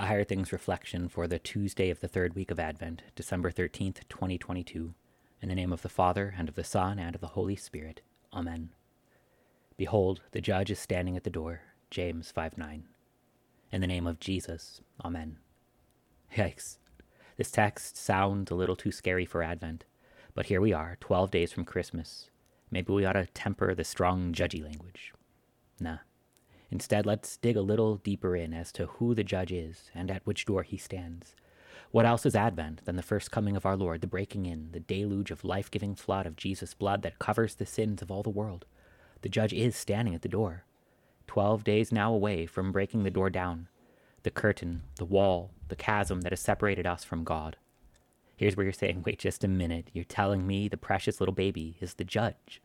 A Higher Things reflection for the Tuesday of the third week of Advent, December 13th, 2022. In the name of the Father, and of the Son, and of the Holy Spirit. Amen. Behold, the judge is standing at the door. James 5 9. In the name of Jesus. Amen. Yikes. This text sounds a little too scary for Advent, but here we are, 12 days from Christmas. Maybe we ought to temper the strong, judgy language. Nah. Instead, let's dig a little deeper in as to who the judge is and at which door he stands. What else is Advent than the first coming of our Lord, the breaking in, the deluge of life giving flood of Jesus' blood that covers the sins of all the world? The judge is standing at the door, twelve days now away from breaking the door down, the curtain, the wall, the chasm that has separated us from God. Here's where you're saying, wait just a minute, you're telling me the precious little baby is the judge.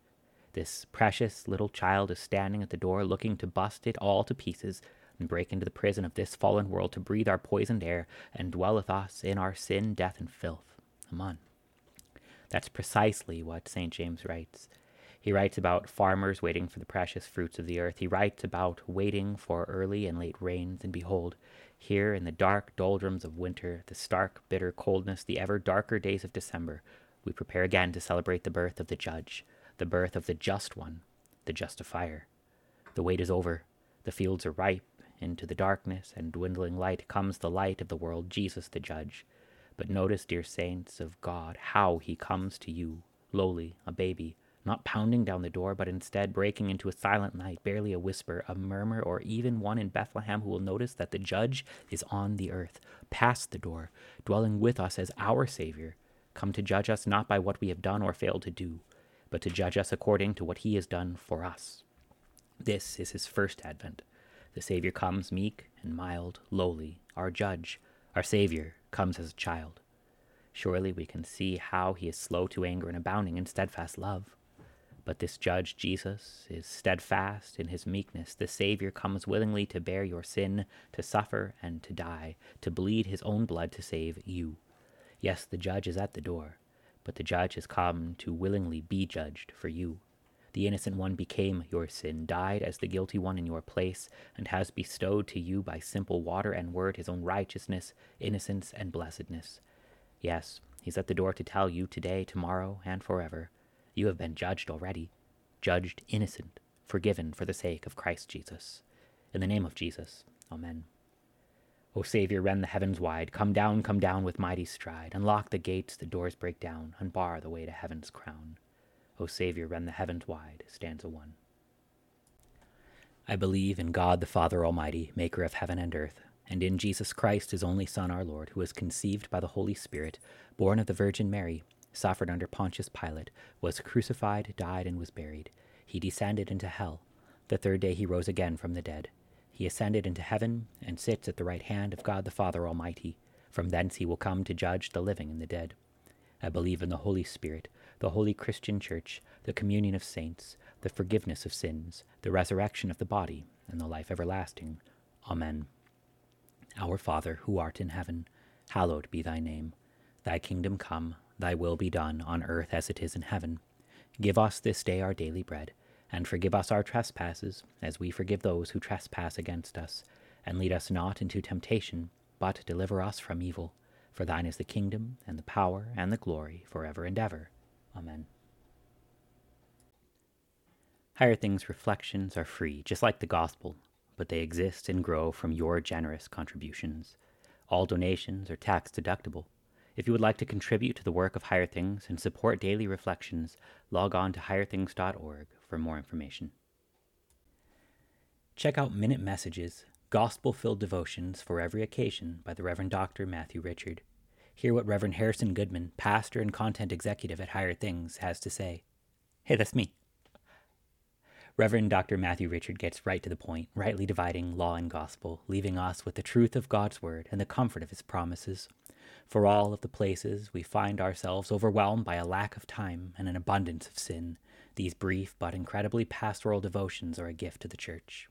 This precious little child is standing at the door looking to bust it all to pieces and break into the prison of this fallen world to breathe our poisoned air and dwell with us in our sin, death, and filth. Amen. That's precisely what St. James writes. He writes about farmers waiting for the precious fruits of the earth. He writes about waiting for early and late rains. And behold, here in the dark doldrums of winter, the stark, bitter coldness, the ever darker days of December, we prepare again to celebrate the birth of the Judge, the birth of the just one, the justifier. The wait is over. The fields are ripe. Into the darkness and dwindling light comes the light of the world, Jesus the Judge. But notice, dear saints of God, how he comes to you, lowly, a baby, not pounding down the door, but instead breaking into a silent night, barely a whisper, a murmur, or even one in Bethlehem who will notice that the Judge is on the earth, past the door, dwelling with us as our Savior, come to judge us not by what we have done or failed to do, but to judge us according to what he has done for us. This is his first advent. The Savior comes meek and mild, lowly, our judge. Our Savior comes as a child. Surely we can see how he is slow to anger and abounding in steadfast love. But this judge, Jesus, is steadfast in his meekness. The Savior comes willingly to bear your sin, to suffer and to die, to bleed his own blood to save you. Yes, the judge is at the door, but the judge has come to willingly be judged for you. The innocent one became your sin, died as the guilty one in your place, and has bestowed to you by simple water and word his own righteousness, innocence, and blessedness. Yes, he's at the door to tell you today, tomorrow, and forever, you have been judged already, judged innocent, forgiven for the sake of Christ Jesus. In the name of Jesus, Amen. O Saviour, rend the heavens wide. Come down, come down with mighty stride. Unlock the gates, the doors break down. Unbar the way to heaven's crown. O Saviour, rend the heavens wide. Stanza 1. I believe in God the Father Almighty, maker of heaven and earth, and in Jesus Christ, his only Son, our Lord, who was conceived by the Holy Spirit, born of the Virgin Mary, suffered under Pontius Pilate, was crucified, died, and was buried. He descended into hell. The third day he rose again from the dead. He ascended into heaven and sits at the right hand of God the Father Almighty. From thence he will come to judge the living and the dead. I believe in the Holy Spirit, the holy Christian Church, the communion of saints, the forgiveness of sins, the resurrection of the body, and the life everlasting. Amen. Our Father, who art in heaven, hallowed be thy name. Thy kingdom come, thy will be done, on earth as it is in heaven. Give us this day our daily bread and forgive us our trespasses, as we forgive those who trespass against us. And lead us not into temptation, but deliver us from evil. For thine is the kingdom, and the power, and the glory, for ever and ever. Amen. Higher Things reflections are free, just like the gospel, but they exist and grow from your generous contributions. All donations are tax deductible. If you would like to contribute to the work of Higher Things and support daily reflections, log on to higherthings.org for more information. Check out Minute Messages, gospel filled devotions for every occasion by the Reverend Dr. Matthew Richard. Hear what Reverend Harrison Goodman, pastor and content executive at Higher Things, has to say. Hey, that's me. Reverend Dr. Matthew Richard gets right to the point, rightly dividing law and gospel, leaving us with the truth of God's word and the comfort of his promises. For all of the places we find ourselves overwhelmed by a lack of time and an abundance of sin, these brief but incredibly pastoral devotions are a gift to the church.